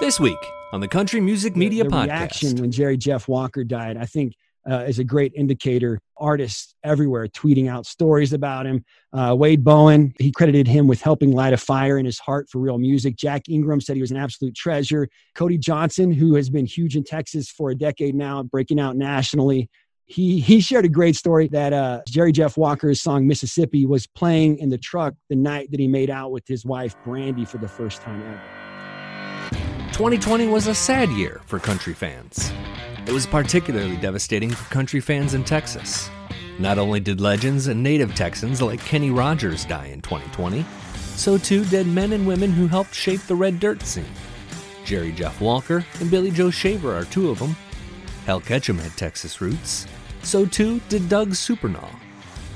This week on the Country Music Media the Podcast. reaction when Jerry Jeff Walker died, I think, uh, is a great indicator. Artists everywhere tweeting out stories about him. Uh, Wade Bowen, he credited him with helping light a fire in his heart for real music. Jack Ingram said he was an absolute treasure. Cody Johnson, who has been huge in Texas for a decade now, breaking out nationally. He, he shared a great story that uh, Jerry Jeff Walker's song Mississippi was playing in the truck the night that he made out with his wife Brandy for the first time ever. 2020 was a sad year for country fans. It was particularly devastating for country fans in Texas. Not only did legends and native Texans like Kenny Rogers die in 2020, so too did men and women who helped shape the red dirt scene. Jerry Jeff Walker and Billy Joe Shaver are two of them. Hal Ketchum had Texas roots. So too did Doug Supernaw.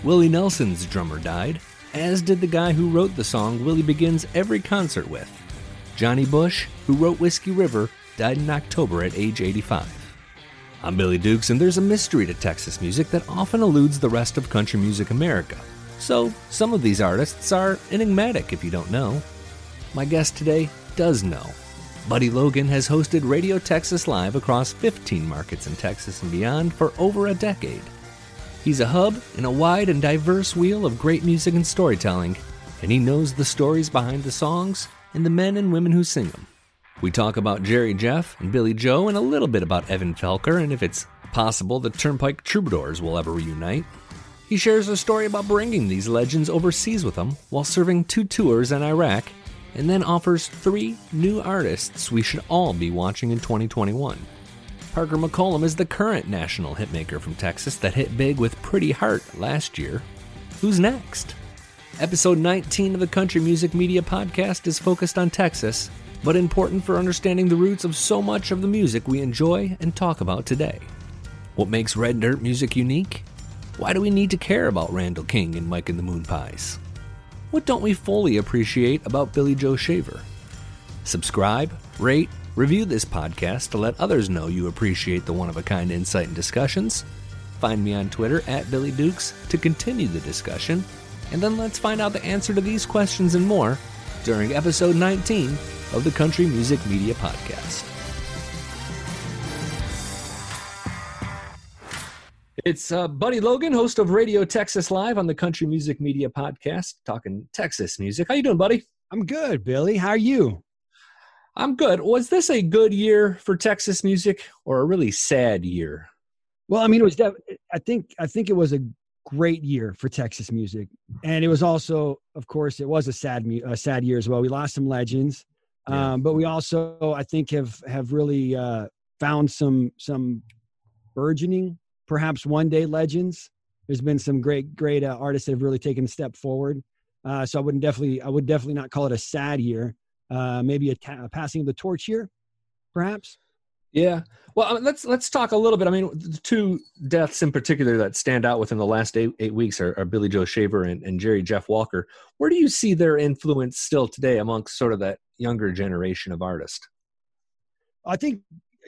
Willie Nelson's drummer died, as did the guy who wrote the song Willie begins every concert with. Johnny Bush, who wrote Whiskey River, died in October at age 85. I'm Billy Dukes, and there's a mystery to Texas music that often eludes the rest of country music America. So, some of these artists are enigmatic if you don't know. My guest today does know. Buddy Logan has hosted Radio Texas Live across 15 markets in Texas and beyond for over a decade. He's a hub in a wide and diverse wheel of great music and storytelling, and he knows the stories behind the songs and the men and women who sing them. We talk about Jerry Jeff and Billy Joe and a little bit about Evan Felker and if it's possible the Turnpike Troubadours will ever reunite. He shares a story about bringing these legends overseas with him while serving two tours in Iraq, and then offers three new artists we should all be watching in 2021. Parker McCollum is the current national hitmaker from Texas that hit big with Pretty Heart last year. Who's next? Episode 19 of the Country Music Media Podcast is focused on Texas, but important for understanding the roots of so much of the music we enjoy and talk about today. What makes Red Dirt music unique? Why do we need to care about Randall King and Mike and the Moonpies? What don't we fully appreciate about Billy Joe Shaver? Subscribe, rate, review this podcast to let others know you appreciate the one of a kind insight and discussions. Find me on Twitter at Billy Dukes to continue the discussion, and then let's find out the answer to these questions and more during episode 19 of the Country Music Media Podcast. It's uh, Buddy Logan, host of Radio Texas Live on the Country Music Media Podcast, talking Texas music. How you doing, buddy? I'm good, Billy. How are you? I'm good. Was this a good year for Texas music or a really sad year? Well, I mean, it was. Def- I think. I think it was a great year for Texas music, and it was also, of course, it was a sad, a sad year as well. We lost some legends, Yeah. um, but we also, I think, have have really uh, found some some burgeoning, perhaps one day legends. There's been some great, great uh, artists that have really taken a step forward. Uh, so I wouldn't definitely, I would definitely not call it a sad year. Uh, maybe a, ta- a passing of the torch year, perhaps. Yeah. Well, I mean, let's let's talk a little bit. I mean, the two deaths in particular that stand out within the last eight, eight weeks are, are Billy Joe Shaver and, and Jerry Jeff Walker. Where do you see their influence still today amongst sort of that younger generation of artists? I think,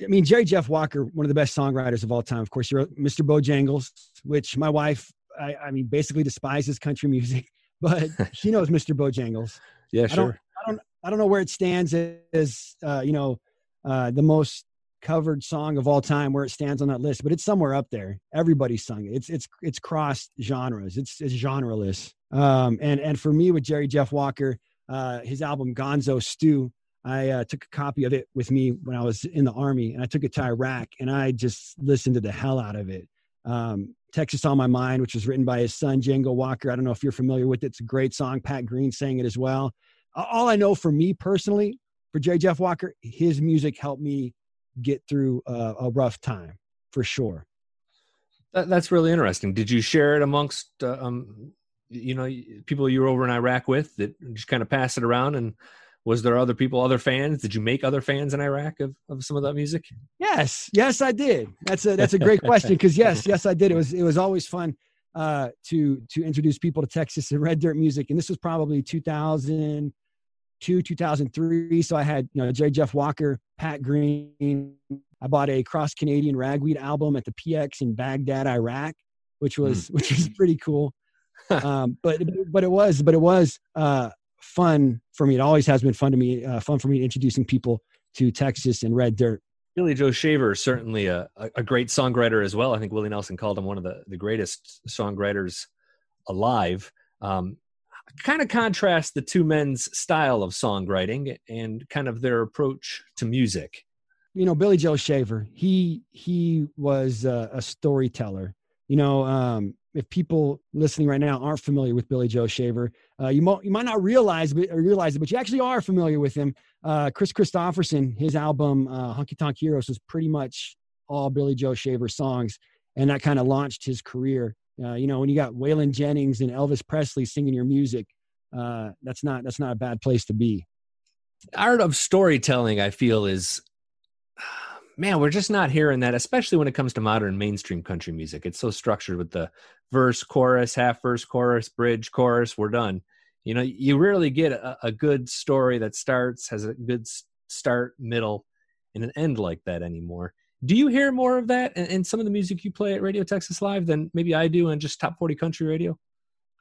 I mean, Jerry Jeff Walker, one of the best songwriters of all time. Of course, you're Mr. Bojangles, which my wife, I, I mean, basically despises country music, but she knows Mr. Bojangles. Yeah, I don't, I don't, I don't know where it stands as, uh, you know, uh, the most covered song of all time, where it stands on that list, but it's somewhere up there. Everybody's sung it. It's, it's, it's crossed genres. It's, it's genreless. Um, and, and for me with Jerry Jeff Walker, uh, his album Gonzo Stew, I uh, took a copy of it with me when I was in the army, and I took it to Iraq, and I just listened to the hell out of it. Um, Texas on My Mind, which was written by his son Django Walker. I don't know if you're familiar with it. It's a great song. Pat Green sang it as well. All I know for me personally, for Jerry Jeff Walker, his music helped me get through uh, a rough time for sure. That, that's really interesting. Did you share it amongst, uh, um, you know, people you were over in Iraq with that just kind of pass it around? And was there other people, other fans? Did you make other fans in Iraq of, of some of that music? Yes, yes, I did. That's a that's a great question because yes, yes, I did. It was it was always fun uh, to to introduce people to Texas and Red Dirt music, and this was probably 2002, 2003. So I had you know J. Jeff Walker, Pat Green. I bought a cross Canadian ragweed album at the PX in Baghdad, Iraq, which was which was pretty cool. um, but but it was but it was uh, fun for me. It always has been fun to me, uh, fun for me introducing people to Texas and Red Dirt. Billy Joe Shaver is certainly a, a great songwriter as well. I think Willie Nelson called him one of the, the greatest songwriters alive. Um, kind of contrast the two men's style of songwriting and kind of their approach to music. You know, Billy Joe Shaver, he he was a, a storyteller. You know, um, if people listening right now aren't familiar with Billy Joe Shaver, uh, you, might, you might not realize, but, realize it, but you actually are familiar with him. Uh, Kris Kristofferson, his album uh, Honky Tonk Heroes was pretty much all Billy Joe Shaver songs, and that kind of launched his career. Uh, you know, when you got Waylon Jennings and Elvis Presley singing your music, uh, that's not that's not a bad place to be. Art of storytelling, I feel, is man, we're just not hearing that, especially when it comes to modern mainstream country music. It's so structured with the verse, chorus, half verse, chorus, bridge, chorus. We're done. You know, you rarely get a, a good story that starts, has a good start, middle, and an end like that anymore. Do you hear more of that in, in some of the music you play at Radio Texas Live than maybe I do on just Top 40 Country Radio?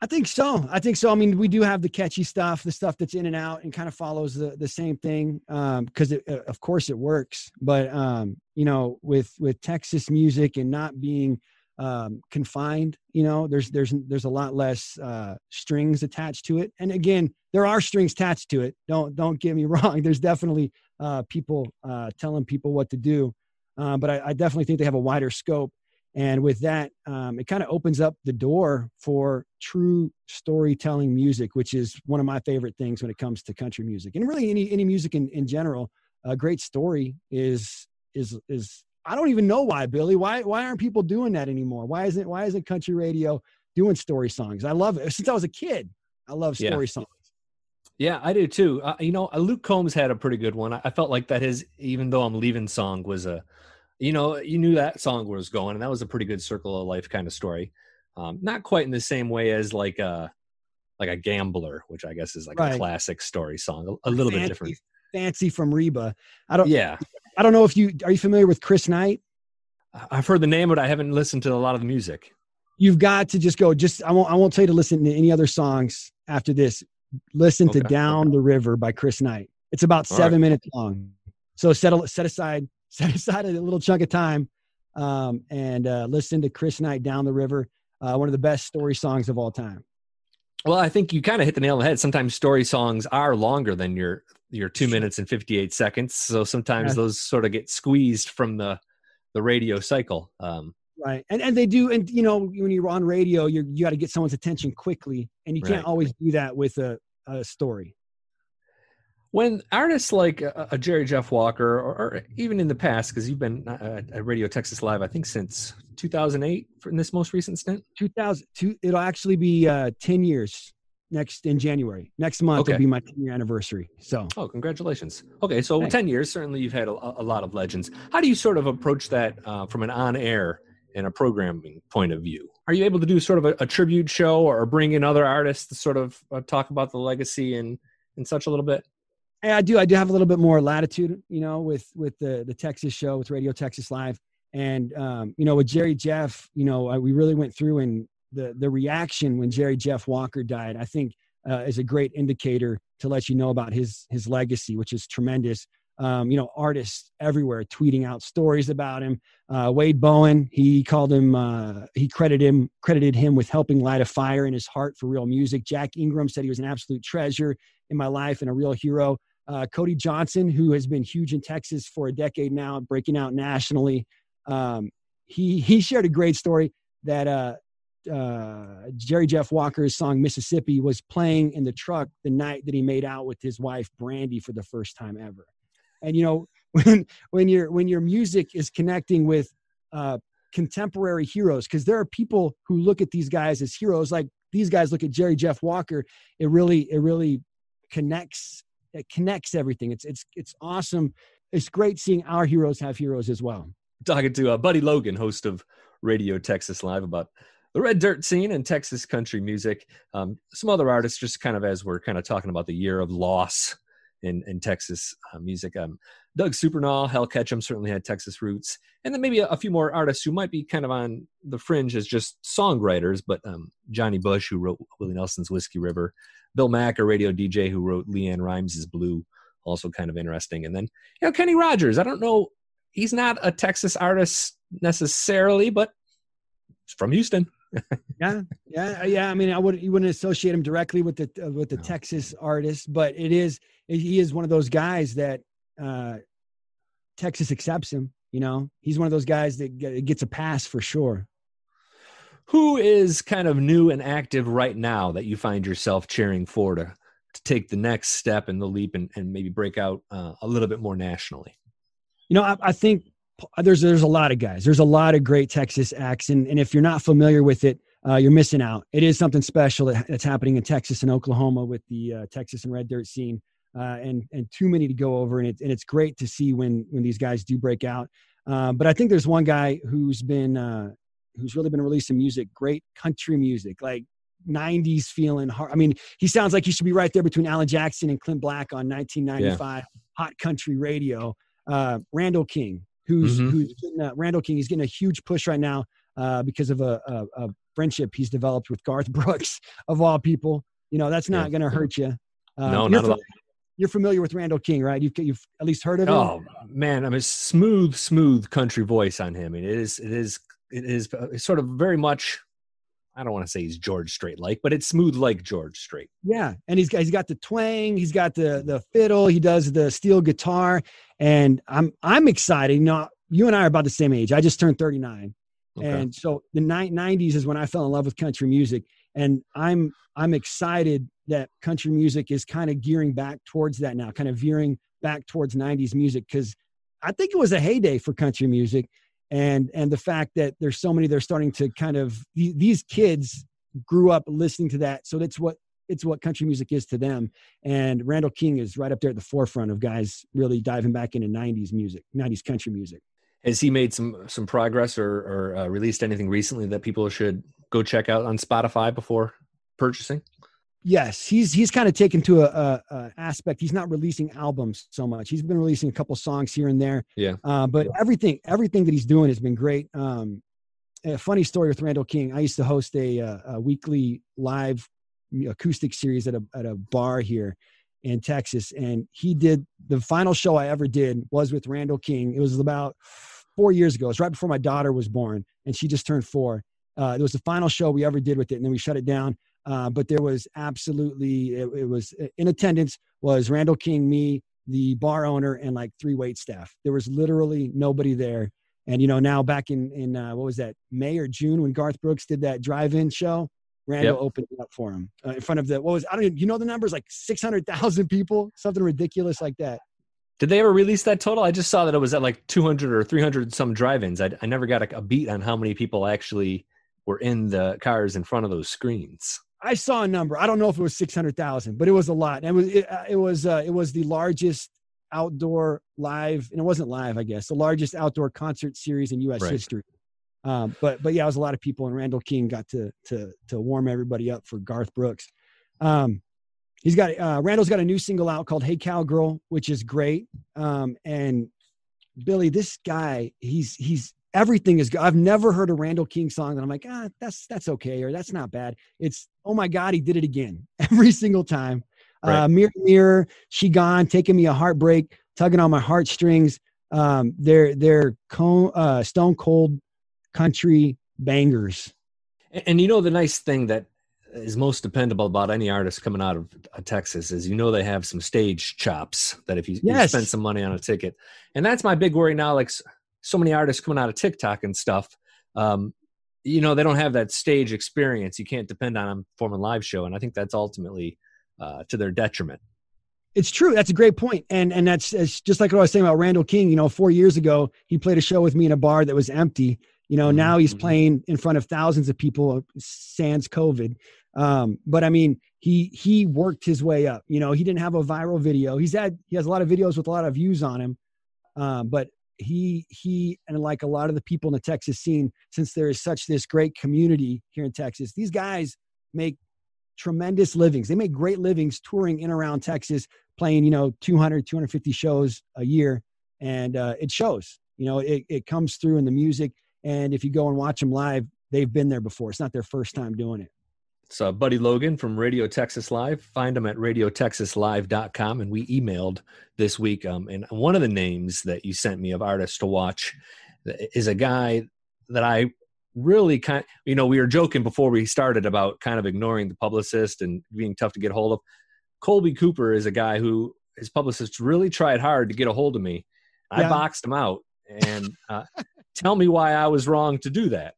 I think so. I think so. I mean, we do have the catchy stuff, the stuff that's in and out, and kind of follows the the same thing because, um, uh, of course, it works. But um, you know, with with Texas music and not being um, confined, you know, there's there's there's a lot less uh, strings attached to it. And again, there are strings attached to it. Don't don't get me wrong. There's definitely uh, people uh, telling people what to do, uh, but I, I definitely think they have a wider scope. And with that um, it kind of opens up the door for true storytelling music which is one of my favorite things when it comes to country music and really any any music in, in general. A great story is is is i don't even know why billy. Why why aren't people doing that anymore? Why isn't why isn't country radio doing story songs? I love it. Since i was a kid i love story yeah. songs yeah, I do too. Uh, you know, Luke Combs had a pretty good one. I, I felt like that his "Even Though I'm Leaving" song was a you know, you knew that song was going, and that was a pretty good circle of life kind of story. Um, not quite in the same way as like a like a gambler, which I guess is like right. a classic story song, a, a little fancy, bit different. Fancy from Reba. I don't. Yeah. I don't know if you are you familiar with Chris Knight. I've heard the name, but I haven't listened to a lot of the music. You've got to just go. Just I won't. I won't tell you to listen to any other songs after this. Listen okay. to "Down okay. the River" by Chris Knight. It's about seven right. minutes long. So set set aside set aside a little chunk of time um, and uh, listen to Chris Knight Down the River, uh, one of the best story songs of all time. Well, I think you kind of hit the nail on the head. Sometimes story songs are longer than your your two minutes and fifty eight seconds, so sometimes yeah. those sort of get squeezed from the the radio cycle. Um, right, and and they do, and you know when you're on radio, you you got to get someone's attention quickly, and you can't always do that with a, a story when artists like a, a Jerry Jeff Walker, or, or, even in the past, because you've been uh, at Radio Texas Live, I think since 2008 in this most recent stint. 2000, two, it'll actually be uh, 10 years next in January. Next month okay. will be my 10 year anniversary. So, oh, congratulations. Okay, so Thanks. 10 years. Certainly, you've had a, a, lot of legends. How do you sort of approach that uh, from an on air and a programming point of view? Are you able to do sort of a, a tribute show or bring in other artists to sort of uh, talk about the legacy and and such a little bit? I do. I do have a little bit more latitude, you know, with with the the Texas show with Radio Texas Live, and um, you know, with Jerry Jeff, you know, uh, we really went through and the the reaction when Jerry Jeff Walker died, I think, uh, is a great indicator to let you know about his his legacy, which is tremendous. Um, you know, artists everywhere tweeting out stories about him. Uh, Wade Bowen, he called him, uh, he credited him, credited him with helping light a fire in his heart for real music. Jack Ingram said he was an absolute treasure in my life and a real hero. Uh, Cody Johnson, who has been huge in Texas for a decade now, breaking out nationally. Um, he he shared a great story that uh, uh, Jerry Jeff Walker's song Mississippi was playing in the truck the night that he made out with his wife Brandy for the first time ever. And you know when when your when your music is connecting with uh, contemporary heroes, because there are people who look at these guys as heroes, like these guys look at Jerry Jeff Walker. It really it really connects it connects everything. It's it's it's awesome. It's great seeing our heroes have heroes as well. Talking to uh, Buddy Logan, host of Radio Texas Live, about the red dirt scene and Texas country music. Um, some other artists, just kind of as we're kind of talking about the year of loss in, in Texas uh, music. Um, Doug Supernaw, Hal Ketchum certainly had Texas roots, and then maybe a, a, few more artists who might be kind of on the fringe as just songwriters. But um, Johnny Bush, who wrote Willie Nelson's Whiskey River, Bill Mack, a radio DJ who wrote LeAnn Rimes' Blue, also kind of interesting. And then you know Kenny Rogers. I don't know, he's not a Texas artist necessarily, but from Houston. Yeah, yeah, yeah. I mean, I would you wouldn't associate him directly with the uh, with the no. Texas artist, but it is he is one of those guys that uh, Texas accepts him. You know, he's one of those guys that gets a pass for sure. Who is kind of new and active right now that you find yourself cheering for to to take the next step and the leap and, and maybe break out uh, a little bit more nationally? You know, I, I think there's there's a lot of guys. There's a lot of great Texas acts, and, and if you're not familiar with it, uh, you're missing out. It is something special that, that's happening in Texas and Oklahoma with the uh, Texas and Red Dirt scene, uh, and and too many to go over. And it, and it's great to see when when these guys do break out. Uh, but I think there's one guy who's been uh, who's really been releasing music, great country music, like 90s feeling hard. I mean, he sounds like he should be right there between Alan Jackson and Clint Black on 1995 yeah. hot country radio. Uh, Randall King, who's mm-hmm. who's getting, uh, Randall King. He's getting a huge push right now uh, because of a, a, a, friendship he's developed with Garth Brooks of all people. You know that's not yeah. going to hurt you. Uh, no, not at all. You're familiar with Randall King, right? You've you've at least heard of him. Oh man, I mean, smooth, smooth country voice on him. I mean, it is, it is, it is uh, sort of very much I don't want to say he's George Strait like, but it's smooth like George Strait. Yeah, and he's got he's got the twang, he's got the the fiddle, he does the steel guitar, and I'm I'm excited. You know, you and I are about the same age. I just turned 39, okay. and so the ni- 90s is when I fell in love with country music, and I'm I'm excited that country music is kind of gearing back towards that now, kind of veering back towards 90s music because I think it was a heyday for country music and and the fact that there's so many they're starting to kind of these kids grew up listening to that. So that's what it's what country music is to them. And randall king is right up there at the forefront of guys really diving back into 90s music 90s country music. Has he made some some progress or, or uh, released anything recently that people should go check out on spotify before purchasing yes he's he's kind of taken to a, a, a, aspect. He's not releasing albums so much. He's been releasing a couple songs here and there yeah. uh, but everything everything that he's doing has been great. Um, a funny story with randall king. I used to host a, a, a weekly live acoustic series at a, at a bar here in texas and he did the final show i ever did was with randall king. It was about four years ago. It was right before my daughter was born and she just turned four. Uh, it was the final show we ever did with it and then we shut it down uh, but there was absolutely it, it, was in attendance was Randall King, me, the bar owner, and like three wait staff. There was literally nobody there. And you know, now back in in uh, what was that May or June when Garth Brooks did that drive-in show, Randall yep. opened it up for him uh, in front of the what was I don't even, you know the numbers like six hundred thousand people, something ridiculous like that. Did they ever release that total? I just saw that it was at like 200 or 300 some drive-ins. I, I never got a, a beat on how many people actually were in the cars in front of those screens. I saw a number. I don't know if it was six hundred thousand, but it was a lot. And it was it, uh, it was uh, it was the largest outdoor live, and it wasn't live, I guess, the largest outdoor concert series in U.S. Right. history. Um, but but yeah, it was a lot of people, and Randall King got to to to warm everybody up for Garth Brooks. Um, he's got uh, Randall's got a new single out called "Hey Cowgirl," which is great. Um, and Billy, this guy, he's he's everything is good. I've never heard a Randall King song that I'm like, ah, that's that's okay or that's not bad. It's oh my god, he did it again every single time. Right. Uh, mirror, mirror, she gone, taking me a heartbreak, tugging on my heartstrings. Um, they're they're co- uh, stone cold country bangers. And, and you know the nice thing that is most dependable about any artist coming out of Texas is you know they have some stage chops that if you, yes. you spend some money on a ticket, and that's my big worry now. Like so many artists coming out of TikTok and stuff. Um, you know, they don't have that stage experience. You can't depend on them performing live show, and I think that's ultimately uh, to their detriment. It's true. That's a great point, and and that's just like what I was saying about Randall King. You know, four years ago, he played a show with me in a bar that was empty. You know, mm-hmm. now he's mm-hmm. playing in front of thousands of people, sans COVID. Um, but I mean, he he worked his way up. You know, he didn't have a viral video. He's had he has a lot of videos with a lot of views on him. Um, but he he and like a lot of the people in the Texas scene, since there is such this great community here in Texas, these guys make tremendous livings. They make great livings touring in around Texas, playing, you know, 200, 250 shows a year. And uh, it shows, you know, it, it comes through in the music. And if you go and watch them live, they've been there before. It's not their first time doing it. It's uh, Buddy Logan from Radio Texas Live. Find him at radiotexaslive.com. And we emailed this week. Um, and one of the names that you sent me of artists to watch is a guy that I really kind you know we were joking before we started about kind of ignoring the publicist and being tough to get a hold of colby cooper is a guy who his publicist really tried hard to get a hold of me yeah. i boxed him out and uh, tell me why i was wrong to do that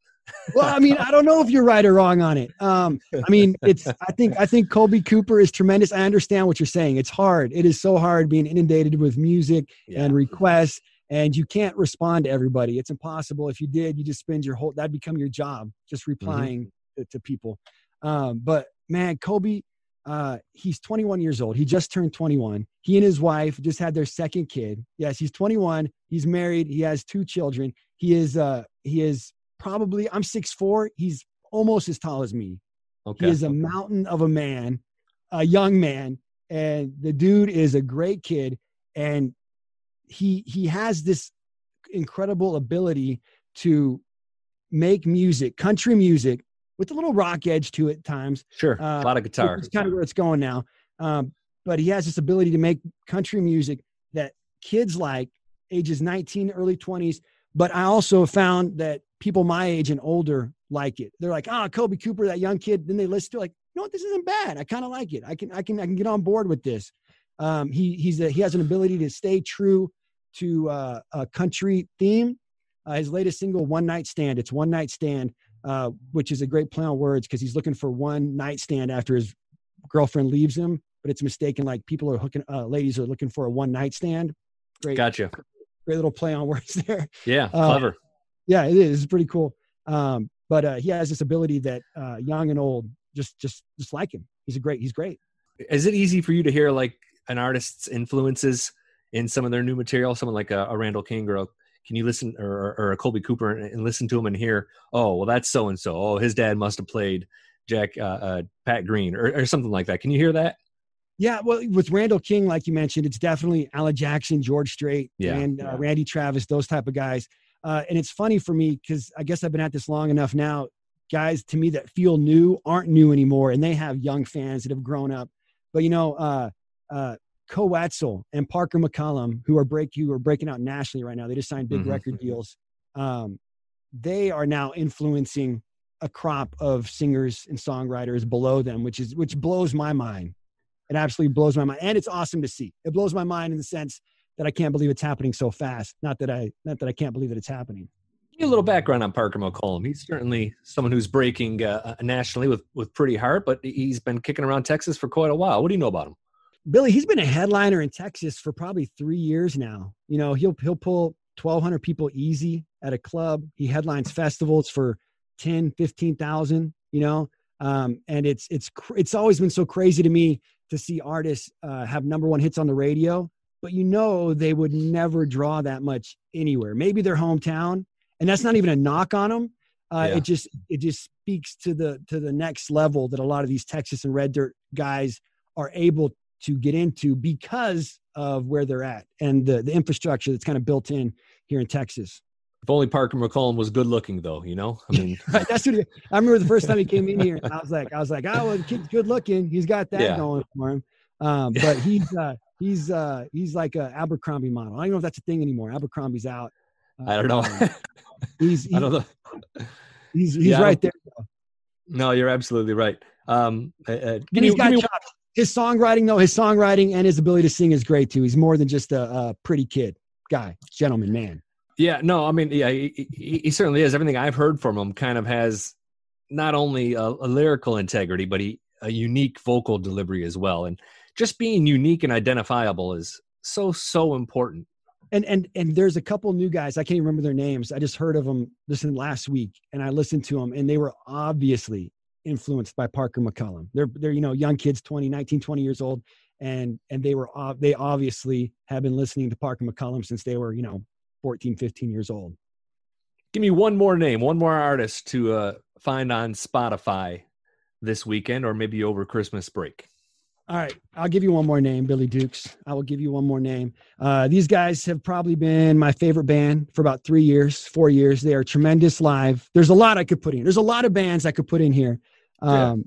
well i mean i don't know if you're right or wrong on it um, i mean it's i think i think colby cooper is tremendous i understand what you're saying it's hard it is so hard being inundated with music yeah. and requests and you can't respond to everybody. It's impossible. If you did, you just spend your whole that'd become your job, just mm-hmm. replying mm-hmm. to, to, people. Um, but man, Colby, uh, he's 21 years old. He just turned 21. He and his wife just had their second kid. Yes, he's 21. He's married. He has two children. He is uh, he is probably I'm six four. He's almost as tall as me. Okay. He is a mountain of a man, a young man, and the dude is a great kid. And he he has this incredible ability to make music, country music, with a little rock edge to it at times. Sure, uh, a lot of guitar. It's kind of where it's going now. Um, but he has this ability to make country music that kids like, ages 19, early 20s. But I also found that people my age and older like it. They're like, ah, oh, Colby Cooper, that young kid. Then they listen to it like, you know what, this isn't bad. I kind of like it. I can, I can, I can get on board with this. Um, he he's a, he has an ability to stay true to uh, a country theme. Uh, his latest single, "One Night Stand," it's "One Night Stand," uh, which is a great play on words because he's looking for one night stand after his girlfriend leaves him, but it's mistaken. Like people are hooking, uh, ladies are looking for a one night stand. Great, gotcha. Great little play on words there. Yeah, uh, clever. Yeah, it is. It's pretty cool. Um, but uh, he has this ability that young and old just just just like him. He's a great. He's great. Is it easy for you to hear like an artist's influences in some of their new material? Someone like a, a Randall King or a, can you listen or, or a Colby Cooper and, and listen to him and hear, oh, well, that's so and so. Oh, his dad must have played Jack uh, uh, Pat Green or, or something like that. Can you hear that? Yeah, well, with Randall King, like you mentioned, it's definitely Alan Jackson, George Strait, yeah, and uh, yeah. Randy Travis, those type of guys. Uh, and it's funny for me because I guess I've been at this long enough now. Guys to me that feel new aren't new anymore, and they have young fans that have grown up. But you know, uh, uh, and Parker McCollum, who are break who are breaking out nationally right now. They just signed big mm-hmm. record deals. Um, they are now influencing a crop of singers and songwriters below them, which is which blows my mind. It absolutely blows my mind, and it's awesome to see. It blows my mind in the sense that I can't believe it's happening so fast. Not that I not that I can't believe that it's happening. Give me a little background on Parker McCollum. He's certainly someone who's breaking uh, nationally with with Pretty Heart, but he's been kicking around Texas for quite a while. What do you know about him? Billy, he's been a headliner in Texas for probably three years now. You know, he'll he'll pull 1,200 people easy at a club. He headlines festivals for 10, 15,000. You know, um, and it's it's it's always been so crazy to me to see artists uh, have number one hits on the radio, but you know they would never draw that much anywhere. Maybe their hometown, and that's not even a knock on them. Uh, yeah. It just it just speaks to the to the next level that a lot of these Texas and Red Dirt guys are able to get into because of where they're at and the, the infrastructure that's kind of built in here in Texas. If only Parker McCollum was good looking, though, you know. I mean, that's what he, I remember the first time he came in here. I was like, I was like, oh, well, the kid's good looking. He's got that yeah. going for him. Um, but he's uh, he's uh, he's like a Abercrombie model. I don't know if that's a thing anymore. Abercrombie's out. Uh, I don't know. Um, he's, he's, I don't know. He's he's yeah, right there. No, you're absolutely right. Um, uh, uh he's got his songwriting though his songwriting and his ability to sing is great too he's more than just a, a pretty kid guy gentleman man yeah no i mean yeah he, he, he, certainly is everything i've heard from him kind of has not only a, a, lyrical integrity but he a unique vocal delivery as well and just being unique and identifiable is so so important and and and there's a couple new guys i can't remember their names i just heard of them this last week and i listened to them and they were obviously influenced by Parker McCollum They're they're you know young kids 20, 19, 20 years old and and they were they obviously have been listening to Parker McCollum since they were, you know, 14, 15 years old. Give me one more name, one more artist to uh, find on Spotify this weekend or maybe over Christmas break. All right, I'll give you one more name, Billy Dukes. I will give you one more name. Uh, these guys have probably been my favorite band for about three years, four years. They are tremendous live. There's a lot I could put in. There's a lot of bands I could put in here, um, yeah.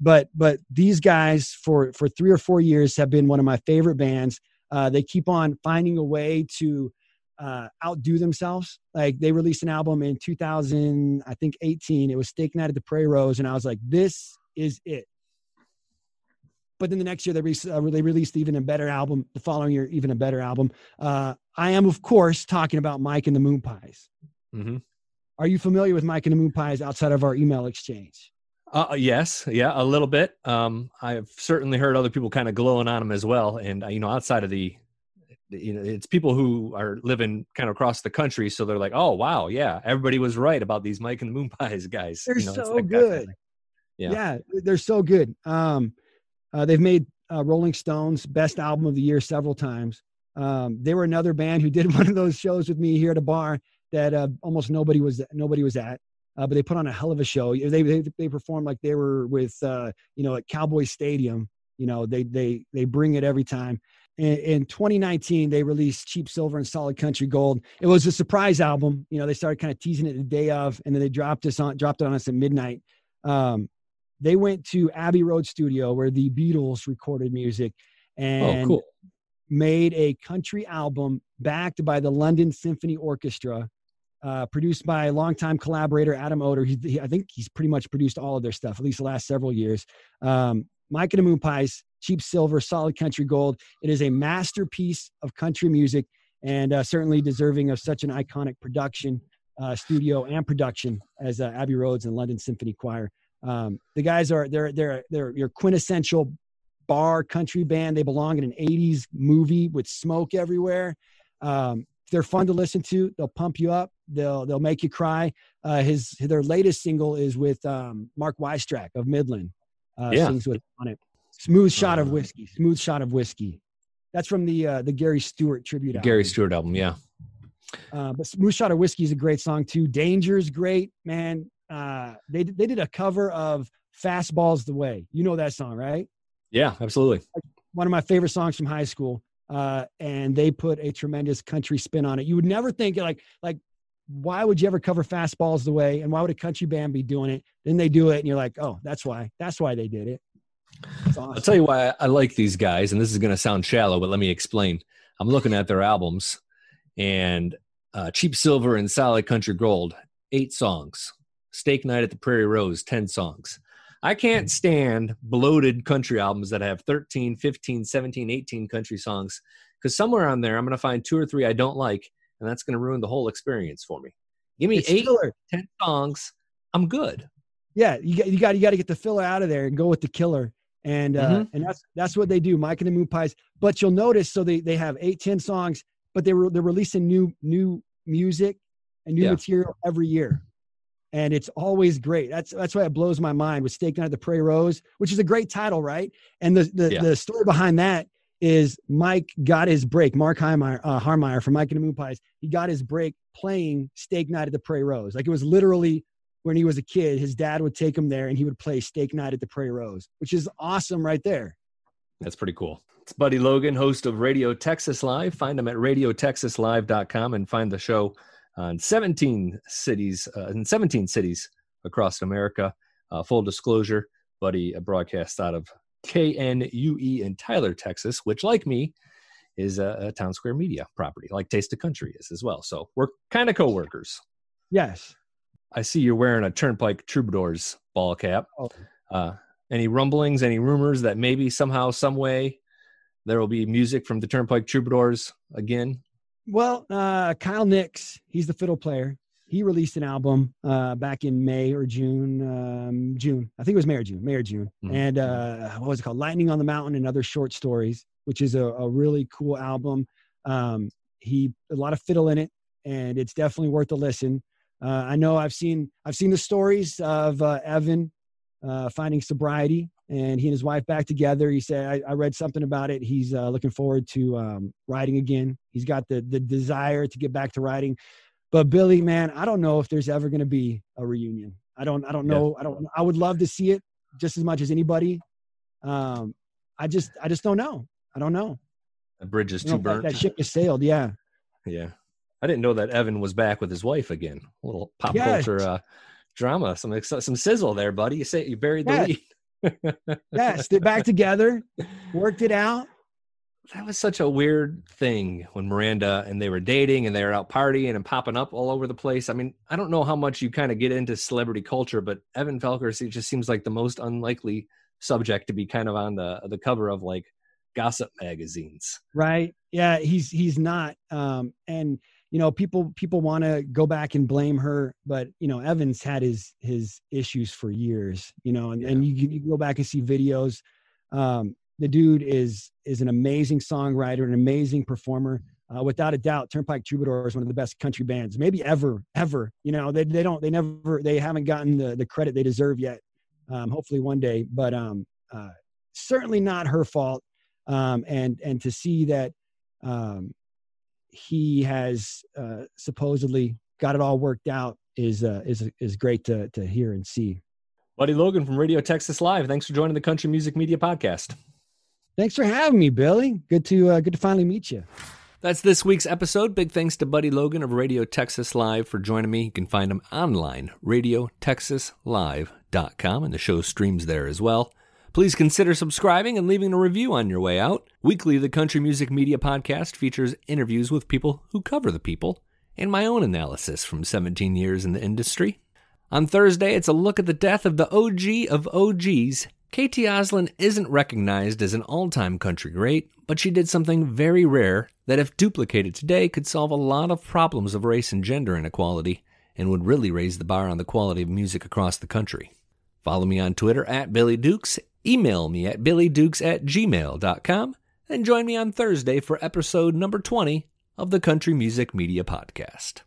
but but these guys for for three or four years have been one of my favorite bands. Uh, they keep on finding a way to uh, outdo themselves. Like they released an album in 2000, I think 18. It was Steak Night at the Prairie Rose, and I was like, this is it but then the next year they, re- uh, they released even a better album. The following year, even a better album. Uh, I am, of course, talking about Mike and the Moonpies. Mm-hmm. Are you familiar with Mike and the Moonpies outside of our email exchange? Uh, uh yes, yeah, a little bit. Um, I've certainly heard other people kind of glowing on them as well, and uh, you know, outside of the, you know, it's people who are living kind of across the country, so they're like, oh wow, yeah, everybody was right about these Mike and the Moon Pies guys. They're you know, so good. yeah. yeah, they're so good. Um, uh, they've made uh, Rolling Stones best album of the year several times. Um, they were another band who did one of those shows with me here at a bar that uh, almost nobody was nobody was at. Uh, but they put on a hell of a show. They they, they performed like they were with uh, you know at Cowboy Stadium. You know they they they bring it every time. In, in 2019, they released Cheap Silver and Solid Country Gold. It was a surprise album. You know they started kind of teasing it the day of, and then they dropped us on dropped it on us at midnight. Um, they went to Abbey Road Studio where the Beatles recorded music oh, and oh, cool. made a country album backed by the London Symphony Orchestra, uh, produced by longtime collaborator Adam Odor. He, he, I think he's pretty much produced all of their stuff, at least the last several years. Um, Mike and the Moonpies, Cheap Silver, Solid Country Gold. It is a masterpiece of country music and uh, certainly deserving of such an iconic production, uh, studio, and production as uh, Abbey Roads and London Symphony Choir. Um, the guys are they're they're they're your quintessential bar country band. They belong in an '80s movie with smoke everywhere. Um, they're fun to listen to. They'll pump you up. They'll they'll make you cry. Uh, his their latest single is with um, Mark Wystrach of Midland. Uh, yeah. Sings with on it. Smooth shot of uh. whiskey. Smooth shot of whiskey. That's from the uh, the Gary Stewart tribute. Album. Gary Stewart album, yeah. Uh, but Smooth Shot of Whiskey is a great song too. Danger's great, man uh, they they did a cover of "Fastballs the Way." You know that song, right? Yeah, absolutely. One of my favorite songs from high school. Uh, and they put a tremendous country spin on it. You would never think like like why would you ever cover fastballs the way and why would a country band be doing it? Then they do it and you're like, oh, that's why. That's why they did it. Awesome. I'll tell you why I like these guys, and this is going to sound shallow, but let me explain. I'm looking at their albums, and uh, Cheap Silver and Solid Country Gold, eight songs. Steak Night at the Prairie Rose, 10 songs. I can't stand bloated country albums that have 13, 15, 17, 18 country songs because somewhere on there I'm going to find two or three I don't like, and that's going to ruin the whole experience for me. Give me it's eight, filler. 10 songs. I'm good. Yeah, you got you got you got to get the filler out of there and go with the killer. And uh, mm-hmm. and that's that's what they do, Mike and the Moonpies. But you'll notice, so they they have eight, ten songs, but they were they're releasing new new music and new yeah. material every year and it's always great. That's that's why it blows my mind with Steak Night at the Prairie Rose, which is a great title, right? And the the, yeah. the story behind that is Mike got his break. Mark Harmeier, uh, Harmeier from Mike and the Moonpies, he got his break playing Steak Night at the Prairie Rose. Like it was literally when he was a kid, his dad would take him there and he would play Steak Night at the Prairie Rose, which is awesome right there. That's pretty cool. It's Buddy Logan, host of Radio Texas Live. Find him at radiotexaslive.com and find the show uh, in 17 cities, uh, in 17 cities across America. Uh, full disclosure, Buddy broadcast out of KNUE in Tyler, Texas, which, like me, is a, a Townsquare Media property, like Taste of Country is as well. So we're kind of co-workers. Yes. I see you're wearing a Turnpike Troubadours ball cap. Oh. Uh, any rumblings, any rumors that maybe somehow, some way, there will be music from the Turnpike Troubadours again well, uh, Kyle Nix, he's the fiddle player. He released an album uh, back in May or June. Um, June, I think it was May or June. May or June. Mm-hmm. And uh, what was it called? Lightning on the Mountain and Other Short Stories, which is a, a really cool album. Um, he a lot of fiddle in it, and it's definitely worth a listen. Uh, I know I've seen I've seen the stories of uh, Evan uh, finding sobriety and he and his wife back together. He said, I, I read something about it. He's uh, looking forward to um, writing again. He's got the, the desire to get back to writing. But Billy, man, I don't know if there's ever going to be a reunion. I don't, I don't know. Yeah. I don't, I would love to see it just as much as anybody. Um, I just I just don't know. I don't know. The bridge is too burnt. That ship has sailed. Yeah. Yeah. I didn't know that Evan was back with his wife again. A little pop Yes. culture uh, drama, some some sizzle there, buddy. You say you buried the lead. Yes, they're back together. Worked it out. that was such a weird thing when Miranda and they were dating and they were out partying and popping up all over the place. I mean, I don't know how much you kind of get into celebrity culture, but Evan Felker it just seems like the most unlikely subject to be kind of on the the cover of like gossip magazines. right yeah he's he's not um and you know people people want to go back and blame her but you know evans had his his issues for years you know and, and you, you can go back and see videos. Um the dude is is an amazing songwriter an amazing performer. Uh, without a doubt turnpike troubadour is one of the best country bands maybe ever ever you know they, they don't they never they haven't gotten the the credit they deserve yet um hopefully one day but um uh certainly not her fault. Um, and and to see that um, he has uh, supposedly got it all worked out is uh, is is great to to hear and see. Buddy Logan from Radio Texas Live. Thanks for joining the Country Music Media Podcast. Thanks for having me, Billy. Good to uh, good to finally meet you. That's this week's episode. Big thanks to Buddy Logan of Radio Texas Live for joining me. You can find him online, radiotexaslive.com, and the show streams there as well. Please consider subscribing and leaving a review on your way out. Weekly, the Country Music Media Podcast features interviews with people who cover the people and my own analysis from 17 years in the industry. On Thursday, it's a look at the death of the OG of OGs. K.T. Oslin isn't recognized as an all time country great, but she did something very rare that, if duplicated today, could solve a lot of problems of race and gender inequality and would really raise the bar on the quality of music across the country. Follow me on Twitter at Billy Dukes, email me at billydukes at gmail.com, and join me on Thursday for episode number 20 of the Country Music Media Podcast.